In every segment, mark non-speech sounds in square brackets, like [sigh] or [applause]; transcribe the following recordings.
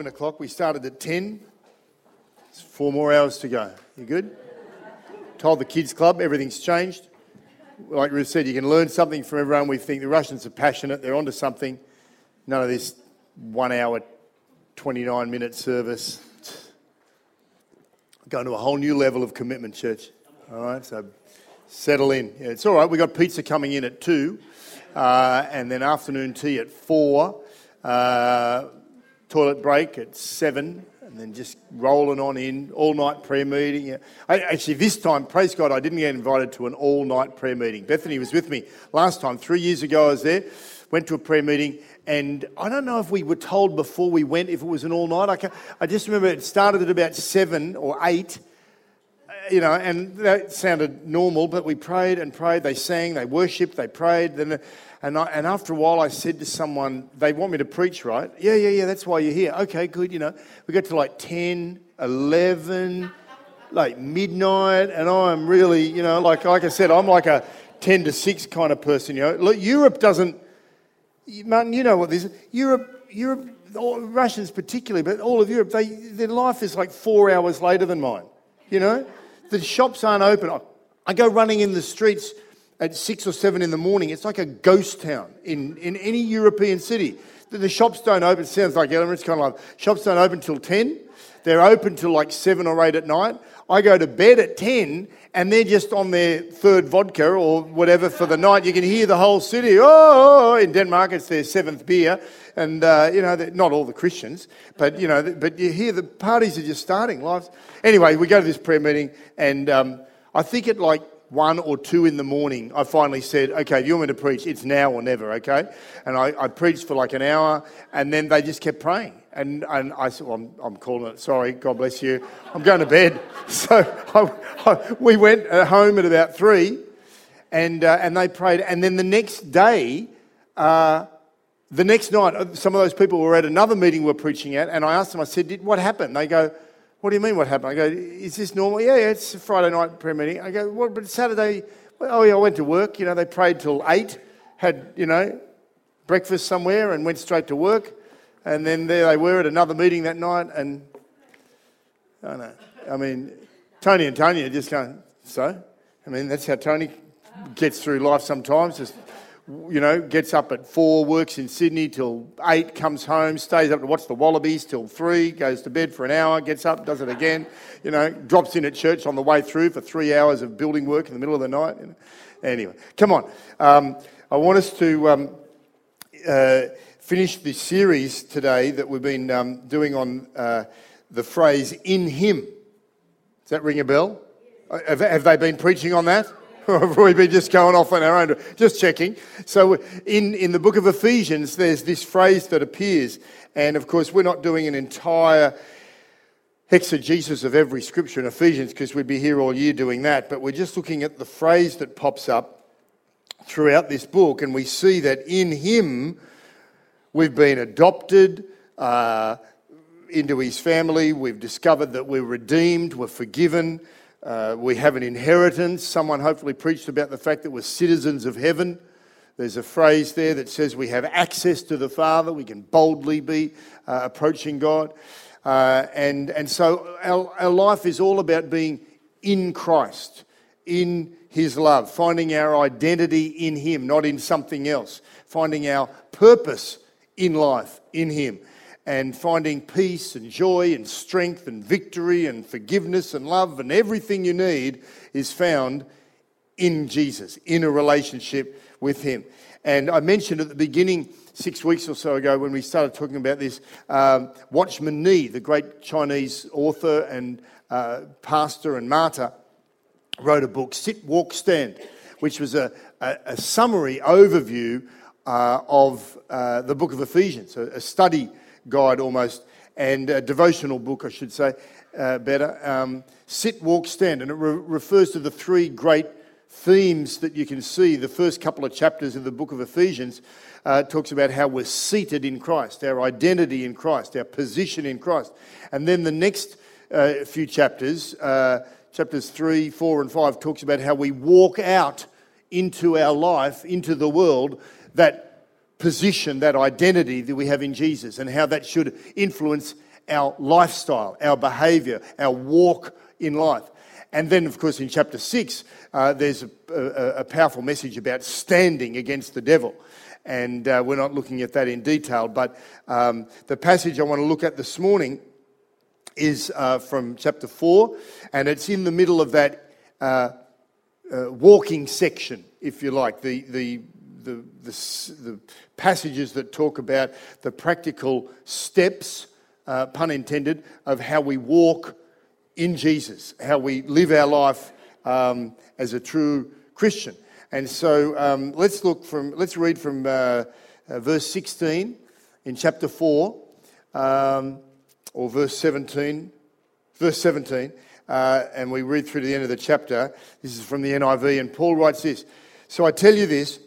11 o'clock. We started at 10. It's four more hours to go. You good? Told the kids' club everything's changed. Like Ruth said, you can learn something from everyone. We think the Russians are passionate, they're onto something. None of this one hour, 29 minute service. Going to a whole new level of commitment, church. All right, so settle in. Yeah, it's all right. We've got pizza coming in at 2, uh, and then afternoon tea at 4. Uh, toilet break at seven, and then just rolling on in, all night prayer meeting. I, actually, this time, praise God, I didn't get invited to an all night prayer meeting. Bethany was with me last time, three years ago, I was there, went to a prayer meeting, and I don't know if we were told before we went if it was an all night. I, I just remember it started at about seven or eight you know, and that sounded normal, but we prayed and prayed. They sang, they worshipped, they prayed. Then, and, I, and after a while, I said to someone, they want me to preach, right? Yeah, yeah, yeah, that's why you're here. Okay, good, you know. We got to like 10, 11, like midnight, and I'm really, you know, like, like I said, I'm like a 10 to 6 kind of person, you know. Look, Europe doesn't, Martin, you know what this is. Europe, Europe, Russians particularly, but all of Europe, they, their life is like four hours later than mine, you know. The shops aren't open. I, I go running in the streets at six or seven in the morning. It's like a ghost town in, in any European city. The, the shops don't open. It sounds like. It's kind of like shops don't open till 10. They're open till like seven or eight at night. I go to bed at 10 and they're just on their third vodka or whatever for the night. You can hear the whole city. Oh, in Denmark, it's their seventh beer. And, uh, you know, not all the Christians, but, you know, but you hear the parties are just starting. Lives. Anyway, we go to this prayer meeting and um, I think at like one or two in the morning, I finally said, okay, if you want me to preach, it's now or never, okay? And I, I preached for like an hour, and then they just kept praying. And, and I said, well, I'm, I'm calling it, sorry, God bless you. I'm going to bed. [laughs] So I, I, we went uh, home at about three, and, uh, and they prayed. And then the next day, uh, the next night, uh, some of those people were at another meeting we're preaching at, and I asked them, I said, "Did- What happened? They go, What do you mean, what happened? I go, Is this normal? Yeah, yeah, it's a Friday night prayer meeting. I go, What, but Saturday, oh, yeah, I went to work. You know, they prayed till eight, had, you know, breakfast somewhere, and went straight to work. And then there they were at another meeting that night, and I don't know. I mean, Tony and Tony are just going, So? I mean, that's how Tony gets through life sometimes. Just, you know, gets up at four, works in Sydney till eight, comes home, stays up to watch the Wallabies till three, goes to bed for an hour, gets up, does it again, you know, drops in at church on the way through for three hours of building work in the middle of the night. Anyway, come on. Um, I want us to um, uh, finish this series today that we've been um, doing on uh, the phrase in Him. Does that ring a bell? Uh, Have, have they been preaching on that? Or have we been just going off on our own? Just checking. So, in, in the book of Ephesians, there's this phrase that appears. And of course, we're not doing an entire exegesis of every scripture in Ephesians because we'd be here all year doing that. But we're just looking at the phrase that pops up throughout this book. And we see that in Him, we've been adopted. Uh, into his family. We've discovered that we're redeemed, we're forgiven, uh, we have an inheritance. Someone hopefully preached about the fact that we're citizens of heaven. There's a phrase there that says we have access to the Father, we can boldly be uh, approaching God. Uh, and, and so our, our life is all about being in Christ, in His love, finding our identity in Him, not in something else, finding our purpose in life in Him and finding peace and joy and strength and victory and forgiveness and love and everything you need is found in Jesus, in a relationship with Him. And I mentioned at the beginning, six weeks or so ago, when we started talking about this, um, Watchman Nee, the great Chinese author and uh, pastor and martyr, wrote a book, Sit, Walk, Stand, which was a, a, a summary overview uh, of uh, the book of Ephesians, a, a study guide almost. and a devotional book, I should say, uh, better. Um, Sit, Walk, Stand. And it re- refers to the three great themes that you can see. The first couple of chapters of the book of Ephesians uh, talks about how we're seated in Christ, our identity in Christ, our position in Christ. And then the next uh, few chapters, uh, chapters 3, 4, and 5, talks about how we walk out into our life, into the world, that position, that identity that we have in Jesus, and how that should influence our lifestyle, our behavior, our walk in life. And then, of course, in chapter 6, uh, there's a, a, a powerful message about standing against the devil. And uh, we're not looking at that in detail, but um, the passage I want to look at this morning is uh, from chapter 4, and it's in the middle of that uh, uh, walking section, if you like, the, the, the, the, the passages that talk about the practical steps, uh, pun intended, of how we walk in Jesus, how we live our life um, as a true Christian. And so um, let's look from, let's read from uh, uh, verse 16 in chapter 4, um, or verse 17, verse 17, uh, and we read through to the end of the chapter. This is from the NIV, and Paul writes this So I tell you this,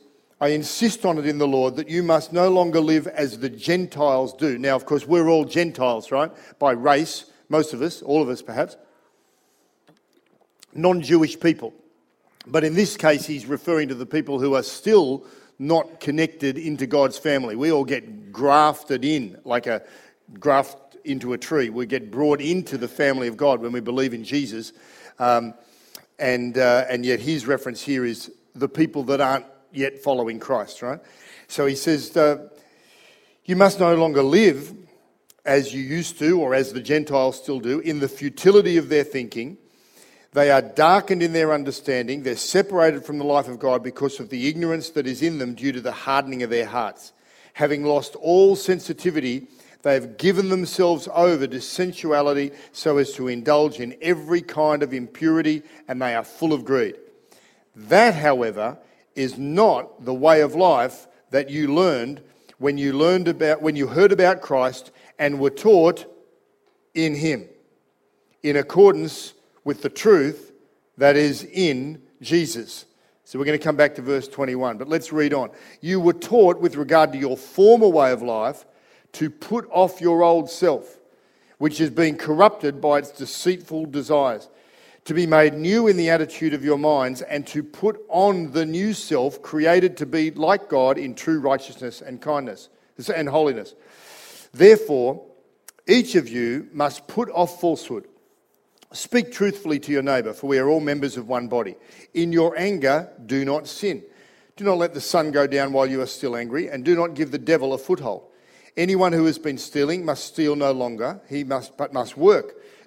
I insist on it in the Lord that you must no longer live as the Gentiles do. Now, of course, we're all Gentiles, right? By race, most of us, all of us perhaps, non Jewish people. But in this case, he's referring to the people who are still not connected into God's family. We all get grafted in, like a graft into a tree. We get brought into the family of God when we believe in Jesus. Um, and, uh, and yet his reference here is the people that aren't yet following Christ, right? So he says, uh, You must no longer live as you used to, or as the Gentiles still do, in the futility of their thinking. They are darkened in their understanding. They're separated from the life of God because of the ignorance that is in them due to the hardening of their hearts. Having lost all sensitivity, they have given themselves over to sensuality so as to indulge in every kind of impurity, and they are full of greed. That, however, is not the way of life that you learned when you learned about when you heard about Christ and were taught in him in accordance with the truth that is in Jesus. So we're going to come back to verse 21, but let's read on. You were taught with regard to your former way of life to put off your old self, which is being corrupted by its deceitful desires, to be made new in the attitude of your minds, and to put on the new self created to be like God in true righteousness and kindness and holiness. Therefore, each of you must put off falsehood. Speak truthfully to your neighbour, for we are all members of one body. In your anger, do not sin. Do not let the sun go down while you are still angry, and do not give the devil a foothold. Anyone who has been stealing must steal no longer, he must, but must work,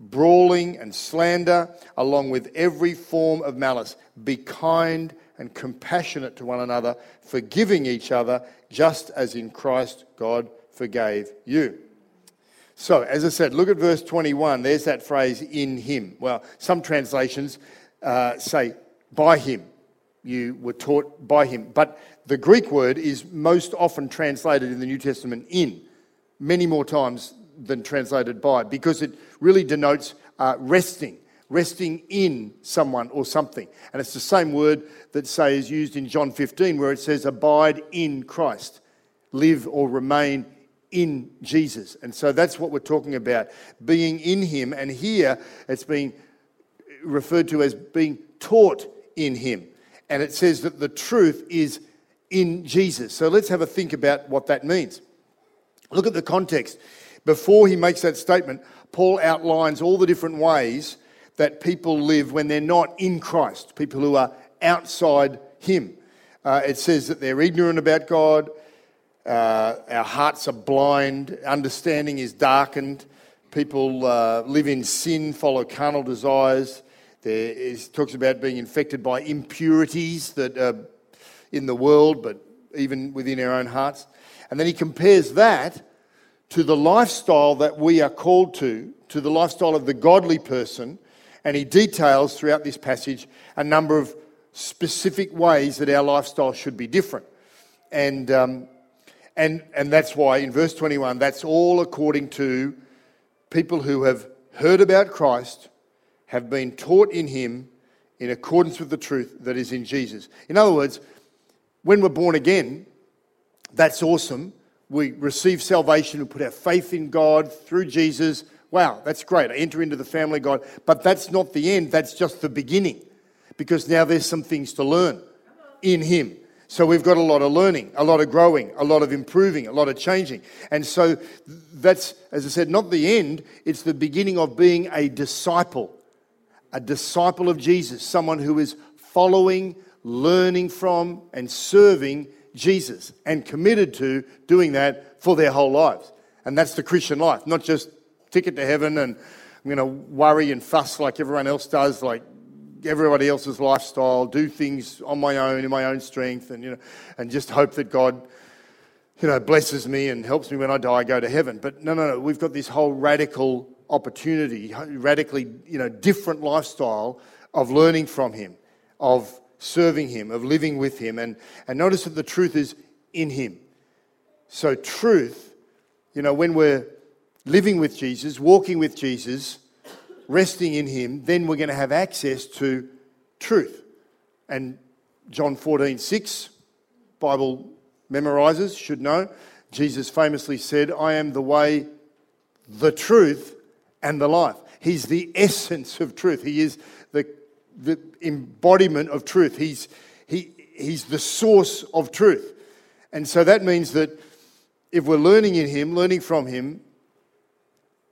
brawling and slander, along with every form of malice. Be kind and compassionate to one another, forgiving each other, just as in Christ God forgave you. So, as I said, look at verse 21. There's that phrase, in him. Well, some translations uh, say, by him. You were taught by him. But the Greek word is most often translated in the New Testament in, many more times than translated by, because it really denotes uh, resting, resting in someone or something. And it's the same word that, say, is used in John 15, where it says, abide in Christ, live or remain in Jesus. And so that's what we're talking about, being in Him. And here it's being referred to as being taught in Him. And it says that the truth is in Jesus. So let's have a think about what that means. Look at the context. Before he makes that statement, Paul outlines all the different ways that people live when they're not in Christ, people who are outside him. Uh, it says that they're ignorant about God, uh, our hearts are blind, understanding is darkened. people uh, live in sin, follow carnal desires. There is talks about being infected by impurities that are in the world, but even within our own hearts. And then he compares that to the lifestyle that we are called to, to the lifestyle of the godly person. And he details throughout this passage a number of specific ways that our lifestyle should be different. And, um, and, and that's why in verse 21, that's all according to people who have heard about Christ, have been taught in him in accordance with the truth that is in Jesus. In other words, when we're born again, that's awesome. We receive salvation, and put our faith in God through Jesus. Wow, that's great. I enter into the family of God. But that's not the end, that's just the beginning. Because now there's some things to learn in Him. So we've got a lot of learning, a lot of growing, a lot of improving, a lot of changing. And so that's, as I said, not the end, it's the beginning of being a disciple, a disciple of Jesus, someone who is following, learning from, and serving Jesus and committed to doing that for their whole lives. And that's the Christian life, not just ticket to heaven and I'm going to worry and fuss like everyone else does, like everybody else's lifestyle, do things on my own, in my own strength, and, you know, and just hope that God you know, blesses me and helps me when I die, go to heaven. But no, no, no. We've got this whole radical opportunity, radically, you know, different lifestyle of learning from Him, of serving Him, of living with Him. And, and notice that the truth is in Him. So, truth, you know, when we're living with Jesus, walking with Jesus, resting in Him, then we're going to have access to truth. And John 14, 6, Bible memorizers should know, Jesus famously said, I am the way, the truth, and the life. He's the [laughs] essence of truth. He is the, the embodiment of truth. He's, he, he's the source of truth. And so that means that if we're learning in Him, learning from Him,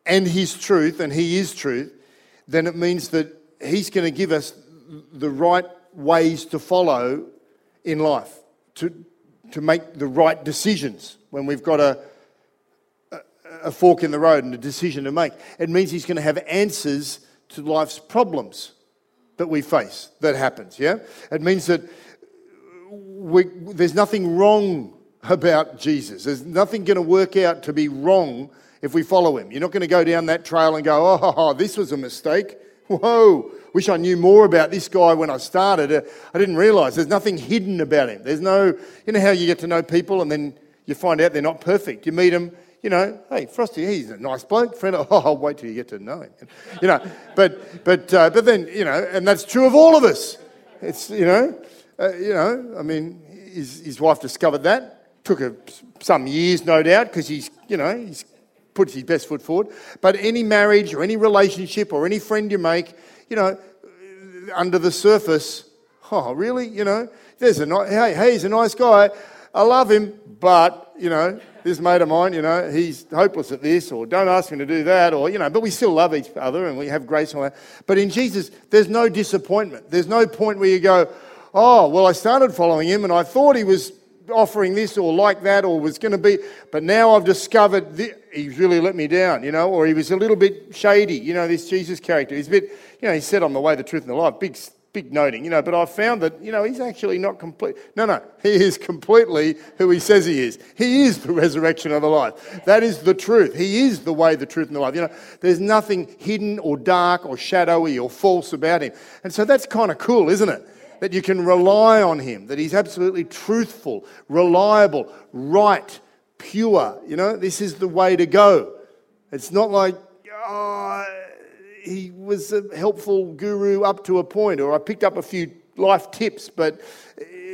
and His truth, and He is truth, then it means that He's going to give us the right ways to follow in life, to, to make the right decisions when we've got a, a, a fork in the road and a decision to make. It means He's going to have answers to life's problems that we face that happens, yeah? It means that we, there's nothing wrong about Jesus. There's nothing going to work out to be wrong if we follow him. You're not going to go down that trail and go, oh, this was a mistake. Whoa, wish I knew more about this guy when I started. Uh, I didn't realize there's nothing hidden about him. There's no, you know how you get to know people and then you find out they're not perfect. You meet them, you know, hey, Frosty, he's a nice bloke, friend. [laughs] Oh, I'll wait till you get to know him. You know, but, but, uh, but then, you know, and that's true of all of us. It's, you know, uh, you know, I mean, his, his wife discovered that. Took her some years, no doubt, because he's, you know, he's puts his best foot forward. But any marriage or any relationship or any friend you make, you know, under the surface, oh, really? You know, there's a ni- hey, hey, he's a nice guy. I love him, but you know, this mate of mine, you know, he's hopeless at this, or don't ask him to do that, or you know, but we still love each other and we have grace and all that. But in Jesus, there's no disappointment. There's no point where you go, oh, well, I started following him and I thought he was offering this or like that or was going to be, but now I've discovered he's really let me down, you know, or he was a little bit shady, you know, this Jesus character. He's a bit, you know, he said, I'm the way, the truth, and the life. Big, big noting, you know, but I've found that, you know, he's actually not complete. No, no, he is completely who he says he is. He is the resurrection of the life. That is the truth. He is the way, the truth, and the life. You know, there's nothing hidden or dark or shadowy or false about him. And so that's kind of cool, isn't it? that you can rely on him, that he's absolutely truthful, reliable, right, pure. You know, this is the way to go. It's not like, oh, he was a helpful guru up to a point, or I picked up a few life tips, but,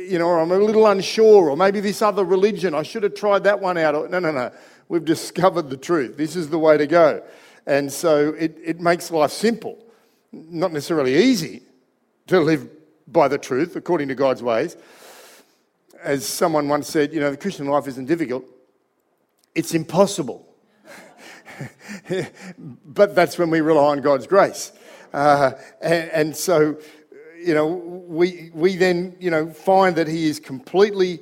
you know, I'm a little unsure, or maybe this other religion, I should have tried that one out. No, no, no. We've discovered the truth. This is the way to go. And so it, it makes life simple, not necessarily easy to live by the truth according to God's ways. As someone once said, you know, the Christian life isn't difficult, it's impossible. [laughs] but that's when we rely on God's grace. Uh, and, and so, you know, we, we then, you know, find that He is completely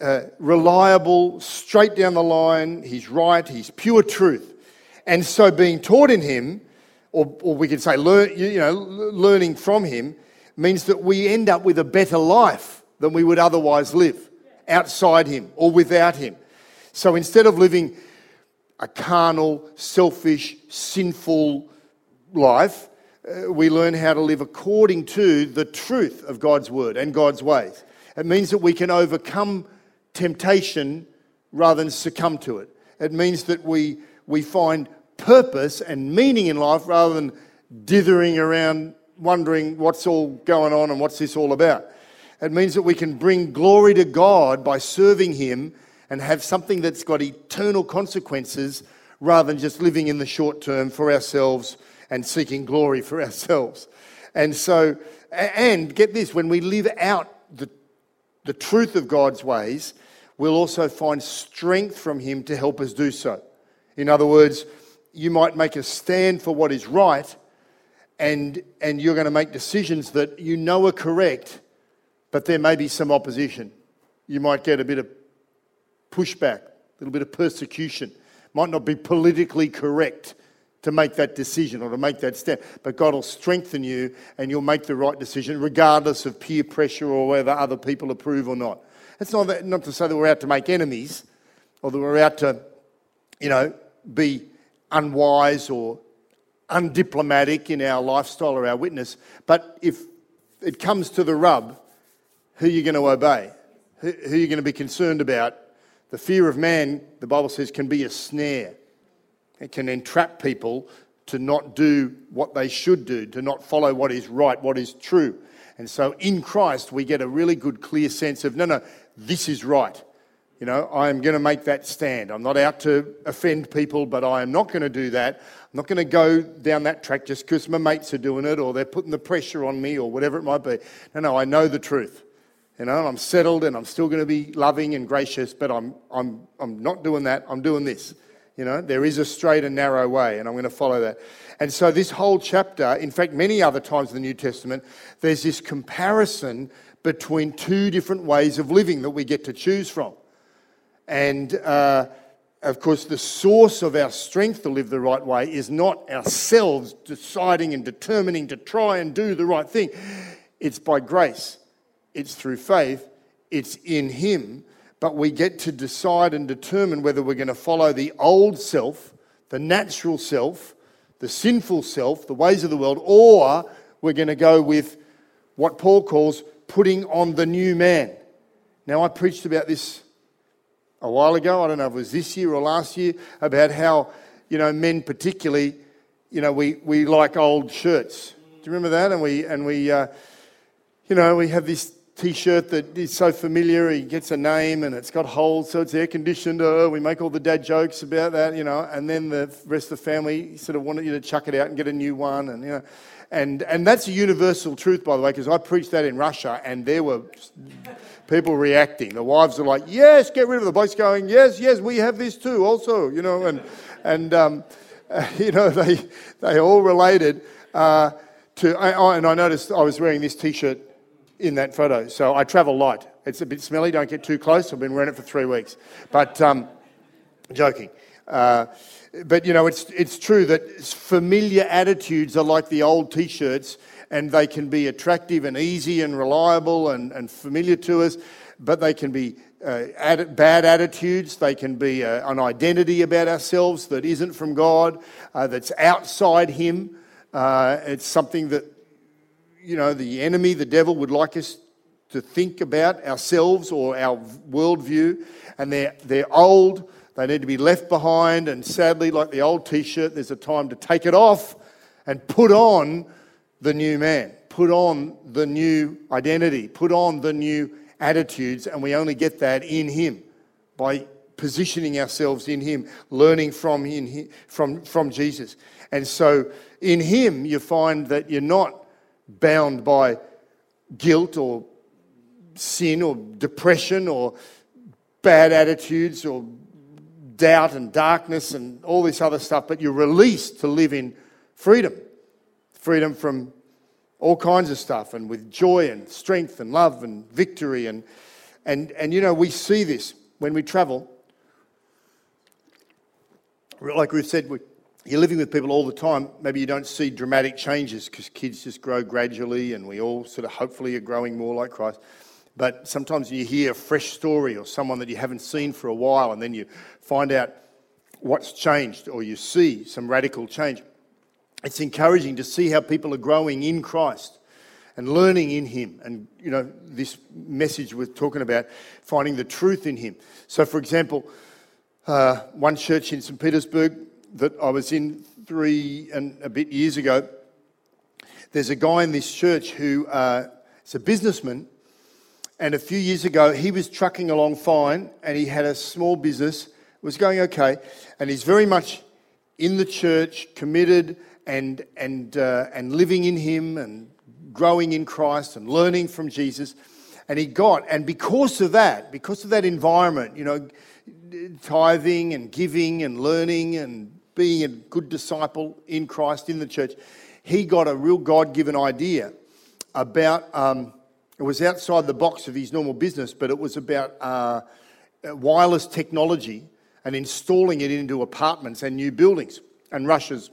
uh, reliable, straight down the line, He's right, He's pure truth. And so being taught in him, or, or we could say learn, you know, learning from him, means that we end up with a better life than we would otherwise live outside him or without him. So instead of living a carnal, selfish, sinful life, uh, we learn how to live according to the truth of God's word and God's ways. It means that we can overcome temptation rather than succumb to it. It means that we, we find purpose and meaning in life rather than dithering around wondering what's all going on and what's this all about. It means that we can bring glory to God by serving Him and have something that's got eternal consequences rather than just living in the short term for ourselves and seeking glory for [laughs] ourselves. And so, and get this, when we live out the, the truth of God's ways, we'll also find strength from Him to help us do so. In other words, you might make a stand for what is right, and, and you're going to make decisions that you know are correct, but there may be some opposition. You might get a bit of pushback, a little bit of persecution. Might not be politically correct to make that decision or to make that step, but God will strengthen you and you'll make the right decision regardless of peer pressure or whether other people approve or not. It's not, that, not to say that we're out to make enemies or that we're out to, you know, be unwise or undiplomatic in our lifestyle or our witness, but if it comes to the rub, who are you going to obey? Who, who are you going to be concerned about? The fear of man, the Bible says, can be a snare. It can entrap people to not do what they should do, to not follow what is right, what is true. And so in Christ, we get a really good, clear sense of no, no, this is right. You know, I am going to make that stand. I'm not out to offend people, but I am not going to do that. I'm not going to go down that track just because my mates are doing it or they're putting the pressure on me or whatever it might be. No, no, I know the truth. You know, I'm settled and I'm still going to be loving and gracious, but I'm, I'm, I'm not doing that. I'm doing this. You know, there is a straight and narrow way, and I'm going to follow that. And so, this whole chapter, in fact, many other times in the New Testament, there's this comparison between two different ways of living that we get to choose from. And uh, of course, the source of our strength to live the right way is not ourselves deciding and determining to try and do the right thing. It's by grace, it's through faith, it's in Him. But we get to decide and determine whether we're going to follow the old self, the natural self, the sinful self, the ways of the world, or we're going to go with what Paul calls putting on the new man. Now, I preached about this a while ago. I don't know if it was this year or last year about how, you know, men particularly, you know, we, we like old shirts. Do you remember that? And we, and we uh, you know, we have this T-shirt that is so familiar. He gets a name and it's got holes, so it's air conditioned. Uh, we make all the dad jokes about that, you know. And then the rest of the family sort of wanted you to chuck it out and get a new one, and you know, and and that's a universal truth, by the way, because I preached that in Russia, and there were people reacting. The wives are like, "Yes, get rid of the blokes going, "Yes, yes, we have this too, also," you know, and and um, [laughs] you know they they all related uh, to. I, I, and I noticed I was wearing this T-shirt in that photo, so I travel light. It's a bit smelly. Don't get too close. I've been wearing it for three weeks, but um, joking. Uh, but you know, it's it's true that familiar attitudes are like the old T-shirts, and they can be attractive and easy and reliable and, and familiar to us, but they can be uh, atti- bad attitudes. They can be uh, an identity about ourselves that isn't from God, uh, that's outside Him. Uh, it's something that you know the enemy, the devil, would like us to think about ourselves or our worldview, and they're they're old. They need to be left behind, and sadly, like the old T-shirt, there's a time to take it off and put on the new man, put on the new identity, put on the new attitudes, and we only get that in Him by positioning ourselves in Him, learning from Him, from, from Jesus. And so in Him, you find that you're not bound by guilt or sin or depression or bad attitudes or doubt and darkness and all this other stuff, but you're released to live in freedom. Freedom from all kinds of stuff and with joy and strength and love and victory and and and you know we see this when we travel. Like we've said we, you're living with people all the time, maybe you don't see dramatic changes because kids just grow gradually and we all sort of hopefully are growing more like Christ. But sometimes you hear a fresh story or someone that you haven't seen for a while and then you find out what's changed or you see some radical change. It's encouraging to see how people are growing in Christ and learning in Him. And, you know, this message we're talking about finding the truth in Him. So, for example, uh, one church in St. Petersburg that I was in three and a bit years ago, there's a guy in this church who uh, is a businessman. And a few years ago, he was trucking along fine and he had a small business, was going okay. And he's very much in the church, committed and, and, uh, and living in Him and growing in Christ and learning from Jesus. And he got, and because of that, because of that environment, you know, tithing and giving and learning and being a good disciple in Christ in the church, he got a real God given idea about, um, it was outside the box of his normal business, but it was about uh, wireless technology and installing it into apartments and new buildings. And Russia's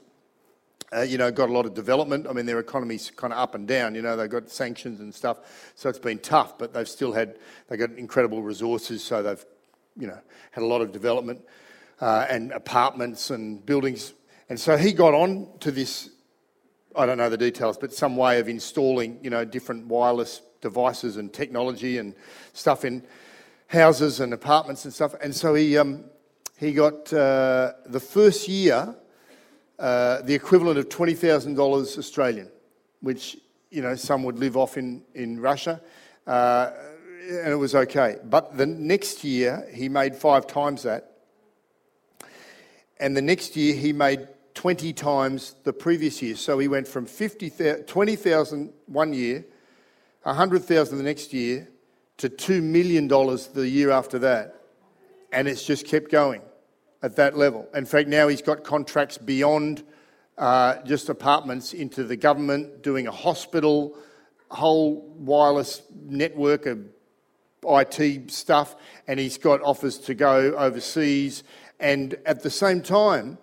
uh, you know, got a lot of development. I mean, their economy's kind of up and down. You know, they've got sanctions and stuff, so it's been tough. But they've still had they got incredible resources, so they've, you know, had a lot of development uh, and apartments and buildings. And so he got on to this. I don't know the details, but some way of installing, you know, different wireless devices and technology and stuff in houses and apartments and stuff. And so he um, he got uh, the first year uh, the equivalent of $20,000 Australian, which, you know, some would live off in, in Russia. Uh, and it was okay. But the next year, he made five times that. And the next year, he made 20 times the previous year. So he went from 50, 20,000 one year, 100,000 the next year, to $2 million the year after that. And it's just kept going at that level. In fact, now he's got contracts beyond uh, just apartments into the government, doing a hospital, whole wireless network of IT stuff, and he's got offers to go overseas. And at the same time,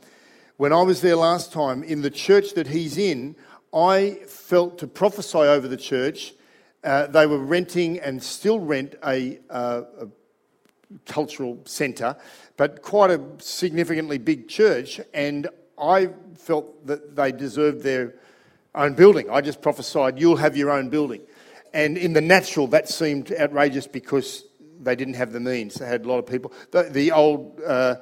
when I was there last time, in the church that he's in, I felt to prophesy over the church. Uh, they were renting and still rent a, uh, a cultural centre, but quite a significantly big church. And I felt that they deserved their own building. I just prophesied, you'll have your own building. And in the natural, that seemed outrageous because they didn't have the means. They had a lot of people. The, the old uh,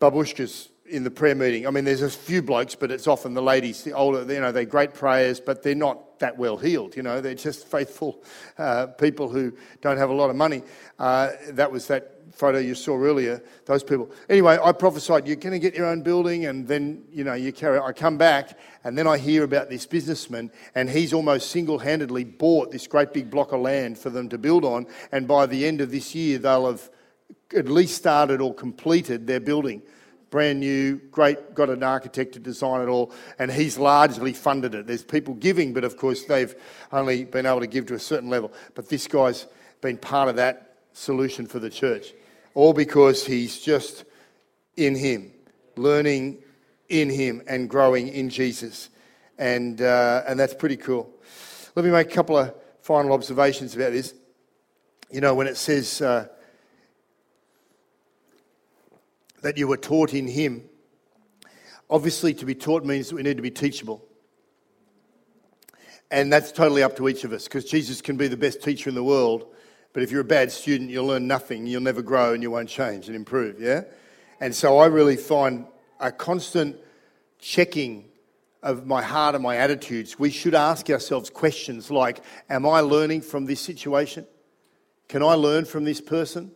babushkas in the prayer meeting, I mean, there's a few blokes, but it's often the ladies, the older, you know, they're great prayers, but they're not that well heeled, you know, they're just [laughs] faithful uh, people who don't have a lot of money. Uh, that was that photo you saw earlier, those people. Anyway, I prophesied, you're going to get your own building, and then, you know, you carry I come back, and then I hear about this businessman, and he's almost single handedly bought this great big block of land for them to build on, and by the end of this year, they'll have at least started or completed their building. Brand new, great, got an architect to design it all, and he's largely funded it. There's people giving, but of course, they've only been able to give to a certain level. But this guy's been part of that solution for the church all because he's just in Him, learning in Him and growing in Jesus. And, uh, and that's pretty cool. Let me make a couple of final observations about this. You know, when it says uh, that you were taught in Him, obviously to be taught means that we need to be teachable. And that's totally up to each of us because Jesus can be the best teacher in the world but if you're a bad student, you'll learn nothing, you'll never grow, and you won't change and improve, yeah? And so I really find a constant checking of my heart and my attitudes. We should ask ourselves questions like Am I learning from this situation? Can I learn from this person?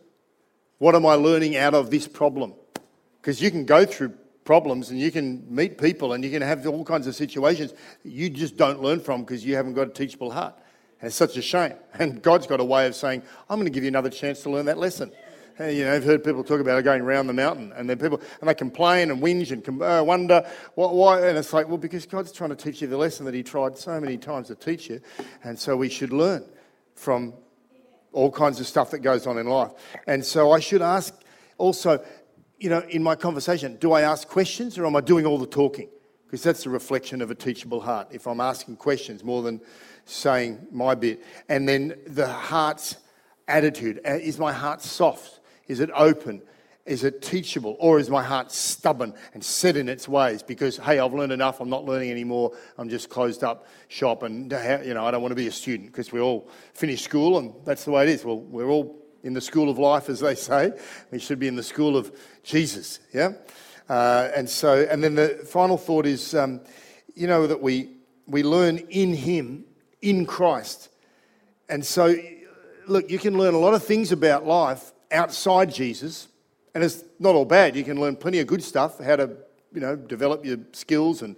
What am I learning out of this problem? Because you can go through problems and you can meet people and you can have all kinds of situations you just don't learn from because you haven't got a teachable heart. And it's such a shame. [laughs] And God's got a way of saying, I'm going to give you another chance to learn that lesson. And, you know, I've heard people talk about going around the mountain, and then people and they complain and whinge and uh, wonder what, why. And it's like, well, because God's trying to teach you the lesson that He tried so many times to teach you, and so we should learn from all kinds of stuff that goes on in life. And so I should ask also, you know, in my conversation, do I ask questions or am I doing all the talking? Because that's a reflection of a teachable heart. If I'm asking questions more than saying my bit. And then the heart's attitude Uh, is my heart soft? Is it open? Is it teachable? Or is my heart stubborn and set in its ways? Because, hey, I've learned enough, I'm not learning anymore, I'm just closed up shop, and, you know, I don't want to be a student because we all finish school and that's the way it is. Well, we're all in the school of life, as they say. We should be in the school of Jesus, yeah? Uh, and so, and then the final thought is, um, you know, that we, we learn in Him, in Christ. And so, look, you can learn a lot of things about life outside Jesus, and it's not all bad. You can learn plenty of good stuff, how to, you know, develop your skills and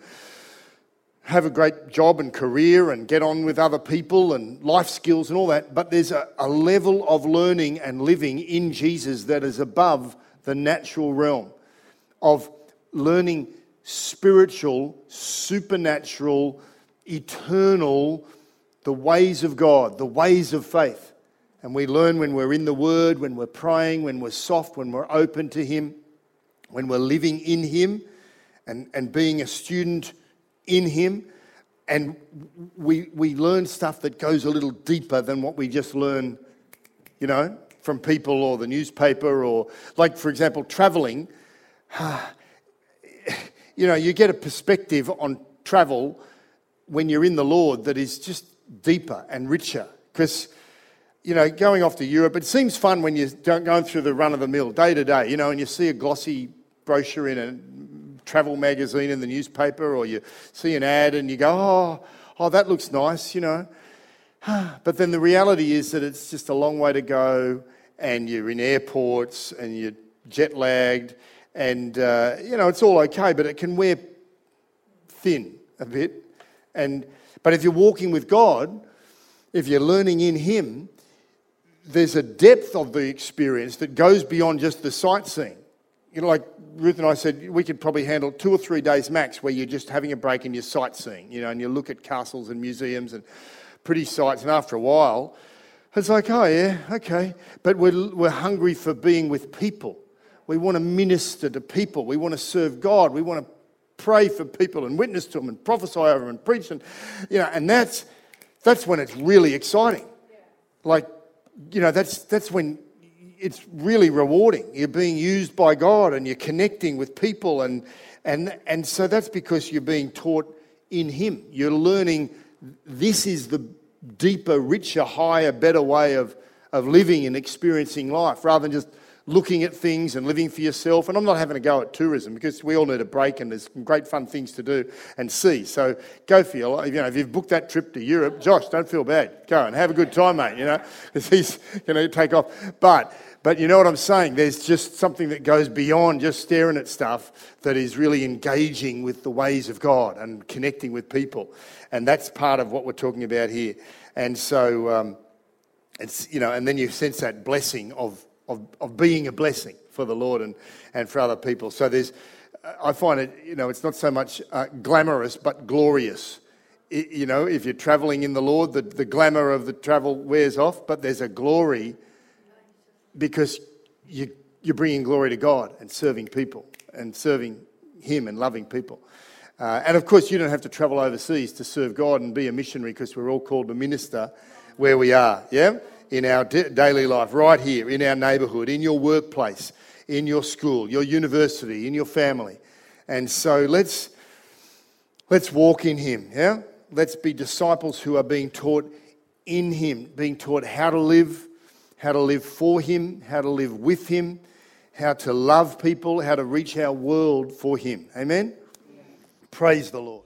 have a great job and career and get on with other people and life skills and all that. But there's a, a level of learning and living in Jesus that is above the natural realm of learning spiritual, supernatural, eternal, the ways of God, the ways of faith. And we learn when we're in the Word, when we're praying, when we're soft, when we're open to Him, when we're living in Him and, and being a student in Him. And we, we learn stuff that goes a little deeper than what we just learn, you know, from people or the newspaper or, like, for example, traveling. [sighs] You know, you get a perspective on travel when you're in the Lord that is just deeper and richer. Because you know, going off to Europe, it seems fun when you're going through the run of the mill, day to day, you know, and you see a glossy brochure in a travel magazine in the newspaper, or you see an ad and you go, oh, oh, that looks nice, you know. [sighs] But then the reality is that it's just a long way to go, and you're in airports and you're jet lagged, and, uh, you know, it's all okay, but it can wear thin a bit. And, but if you're walking with God, if you're learning in Him, there's a depth of the experience that goes beyond just the sightseeing. You know, like Ruth and I said, we could probably handle two or three days max where you're just having a break and you're sightseeing, you know, and you look at castles and museums and pretty sights. And after a while, it's like, oh, yeah, okay. But we're, we're hungry for being with people. We want to minister to people. We want to serve God. We want to pray for people and witness to them and prophesy over them and preach. And, you know, and that's, that's when it's really exciting. Like, you know, that's, that's when it's really rewarding. You're being used by God and you're connecting with people. And, and, and so that's because you're being taught in Him. You're learning this is the deeper, richer, higher, better way of, of living and experiencing life rather than just looking at things and living for yourself. And I'm not having a go at tourism because we all need a break and there's great fun things to do and see. So go for your, you know, if you've booked that trip to Europe, Josh, don't feel bad. Go and have a good time, mate, you know, [laughs] because he's going to take off. But, but you know what I'm saying? There's just something that goes beyond just staring at stuff that is really engaging with the ways of God and connecting with people. And that's part of what we're talking about here. And so, um, it's, you know, and then you sense that blessing of, of, of being a blessing for the Lord and, and for other people. So there's, I find it, you know, it's not so much uh, glamorous, but glorious. I- you know, if you're traveling in the Lord, the, the glamour of the travel wears off, but there's a glory because you, you're bringing glory to God and serving people and serving Him and loving people. Uh, and of course, you don't have to travel overseas to serve God and be a missionary because we're all called to minister where we are, yeah? In our da- daily life, right here, in our neighbourhood, in your workplace, in your school, your university, in your family. And so let's, let's walk in Him, yeah? Let's be disciples who are being taught in Him, being taught how to live, how to live for Him, how to live with Him, how to love people, how to reach our world for Him. Amen? Praise the Lord.